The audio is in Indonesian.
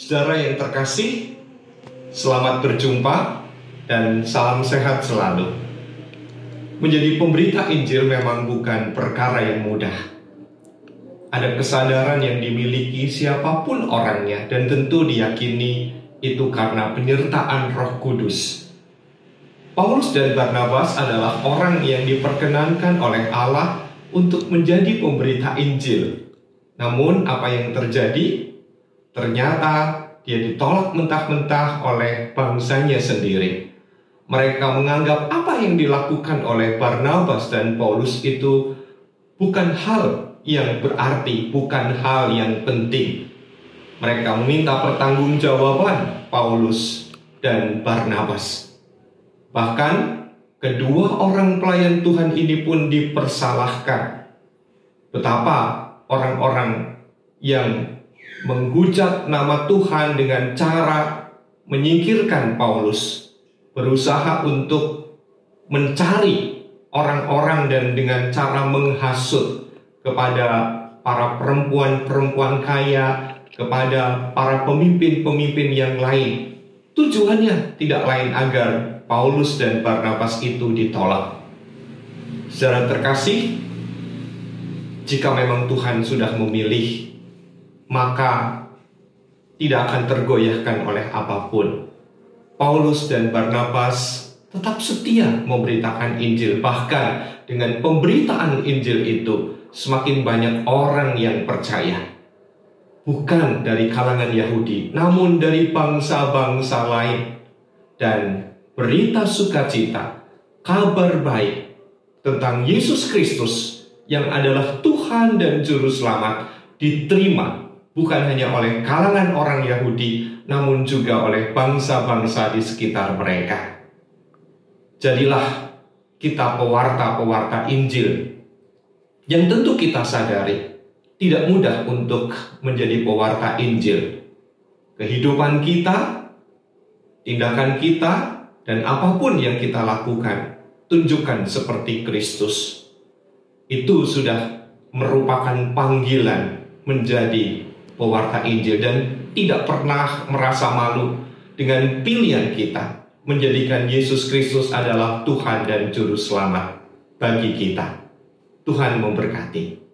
Saudara yang terkasih, selamat berjumpa dan salam sehat selalu. Menjadi pemberita Injil memang bukan perkara yang mudah. Ada kesadaran yang dimiliki siapa pun orangnya dan tentu diyakini itu karena penyertaan Roh Kudus. Paulus dan Barnabas adalah orang yang diperkenankan oleh Allah untuk menjadi pemberita Injil. Namun apa yang terjadi? Ternyata dia ditolak mentah-mentah oleh bangsanya sendiri. Mereka menganggap apa yang dilakukan oleh Barnabas dan Paulus itu bukan hal yang berarti, bukan hal yang penting. Mereka meminta pertanggungjawaban Paulus dan Barnabas. Bahkan kedua orang pelayan Tuhan ini pun dipersalahkan. Betapa orang-orang yang menghujat nama Tuhan dengan cara menyingkirkan Paulus, berusaha untuk mencari orang-orang dan dengan cara menghasut kepada para perempuan-perempuan kaya, kepada para pemimpin-pemimpin yang lain. Tujuannya tidak lain agar Paulus dan Barnabas itu ditolak. Secara terkasih, jika memang Tuhan sudah memilih, maka tidak akan tergoyahkan oleh apa pun. Paulus dan Barnabas tetap setia memberitakan Injil, bahkan dengan pemberitaan Injil itu semakin banyak orang yang percaya. Bukan dari kalangan Yahudi, namun dari bangsa-bangsa lain. Dan berita sukacita, kabar baik tentang Yesus Kristus yang adalah Tuhan dan Juru Selamat diterima bukan hanya oleh kalangan orang Yahudi, namun juga oleh bangsa-bangsa di sekitar mereka. Jadilah kita pewarta-pewarta Injil yang tentu kita sadari tidak mudah untuk menjadi pewarta Injil. Kehidupan kita, tindakan kita, dan apa pun yang kita lakukan, tunjukkan seperti Kristus. Itu sudah merupakan panggilan menjadi pewarta Injil dan tidak pernah merasa malu dengan pilihan kita menjadikan Yesus Kristus adalah Tuhan dan Juru Selamat bagi kita. Tuhan memberkati.